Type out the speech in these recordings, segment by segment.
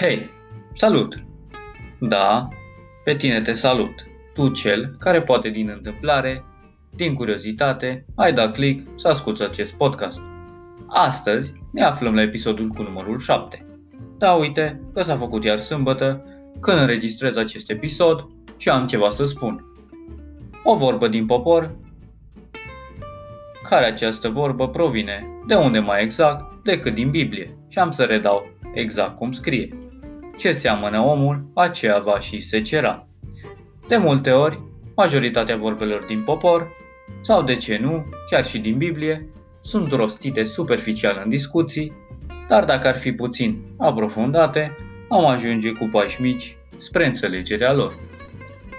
Hei, salut! Da, pe tine te salut. Tu cel care poate din întâmplare, din curiozitate, ai dat click să asculți acest podcast. Astăzi ne aflăm la episodul cu numărul 7. Da, uite că s-a făcut iar sâmbătă când înregistrez acest episod și am ceva să spun. O vorbă din popor, care această vorbă provine, de unde mai exact, decât din Biblie, și am să redau exact cum scrie. Ce seamănă omul, aceea va și se cera. De multe ori, majoritatea vorbelor din popor, sau de ce nu, chiar și din Biblie, sunt rostite superficial în discuții, dar dacă ar fi puțin aprofundate, am ajunge cu pași mici spre înțelegerea lor.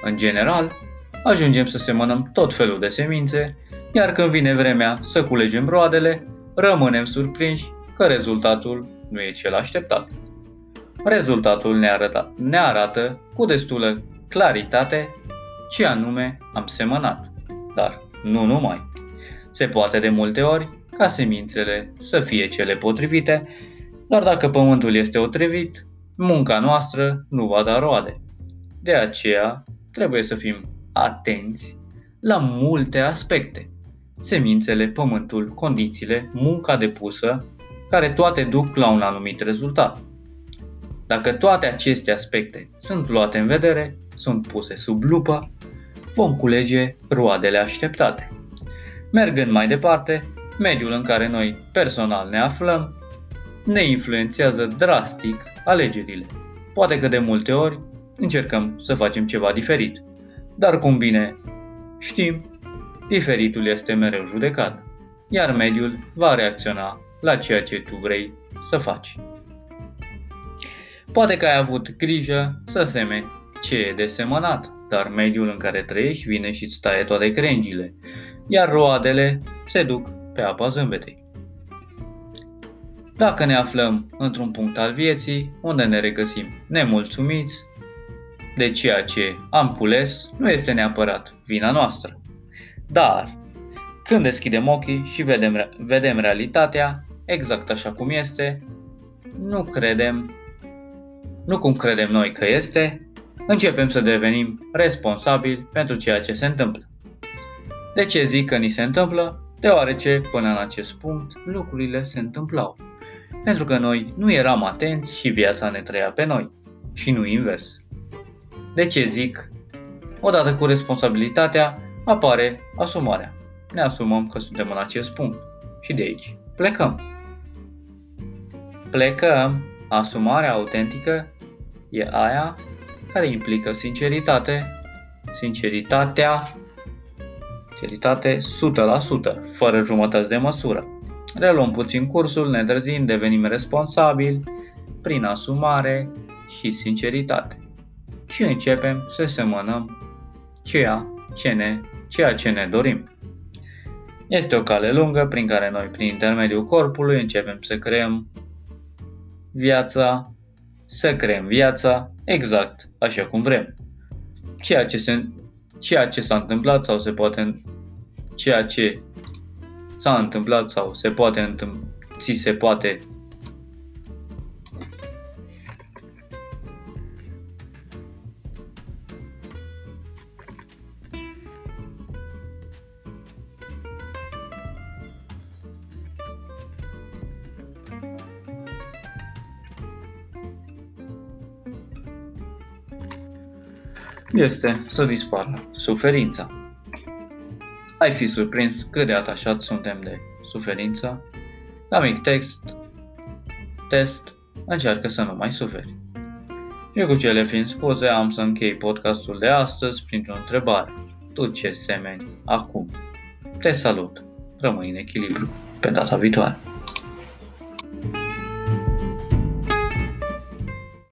În general, ajungem să semănăm tot felul de semințe, iar când vine vremea să culegem roadele, rămânem surprinși că rezultatul nu e cel așteptat. Rezultatul ne arată, ne arată cu destulă claritate ce anume am semănat, dar nu numai. Se poate de multe ori ca semințele să fie cele potrivite, dar dacă pământul este otrivit, munca noastră nu va da roade. De aceea, trebuie să fim atenți la multe aspecte. Semințele, pământul, condițiile, munca depusă, care toate duc la un anumit rezultat. Dacă toate aceste aspecte sunt luate în vedere, sunt puse sub lupă, vom culege roadele așteptate. Mergând mai departe, mediul în care noi personal ne aflăm ne influențează drastic alegerile. Poate că de multe ori încercăm să facem ceva diferit, dar cum bine știm, diferitul este mereu judecat, iar mediul va reacționa la ceea ce tu vrei să faci. Poate că ai avut grijă să semeni ce e de semănat, dar mediul în care trăiești vine și îți taie toate crengile, iar roadele se duc pe apa zâmbetei. Dacă ne aflăm într-un punct al vieții unde ne regăsim nemulțumiți de ceea ce am cules, nu este neapărat vina noastră. Dar, când deschidem ochii și vedem, vedem realitatea exact așa cum este, nu credem nu cum credem noi că este, începem să devenim responsabili pentru ceea ce se întâmplă. De ce zic că ni se întâmplă? Deoarece, până în acest punct, lucrurile se întâmplau. Pentru că noi nu eram atenți și viața ne trăia pe noi, și nu invers. De ce zic? Odată cu responsabilitatea apare asumarea. Ne asumăm că suntem în acest punct și de aici plecăm. Plecăm, asumarea autentică e aia care implică sinceritate, sinceritatea, sinceritate 100%, fără jumătăți de măsură. Reluăm puțin cursul, ne trezim, devenim responsabili prin asumare și sinceritate. Și începem să semănăm ceea ce ne, ceea ce ne dorim. Este o cale lungă prin care noi, prin intermediul corpului, începem să creăm viața să creăm viața exact așa cum vrem. Ceea ce, se, ceea ce s-a întâmplat sau se poate ceea ce s-a întâmplat sau se poate întâmpla, ți se poate este să dispară suferința. Ai fi surprins cât de atașat suntem de suferință? La mic text, test, încearcă să nu mai suferi. Eu cu cele fiind spuse am să închei podcastul de astăzi printr-o întrebare. Tu ce semeni acum? Te salut! Rămâi în echilibru. Pe data viitoare!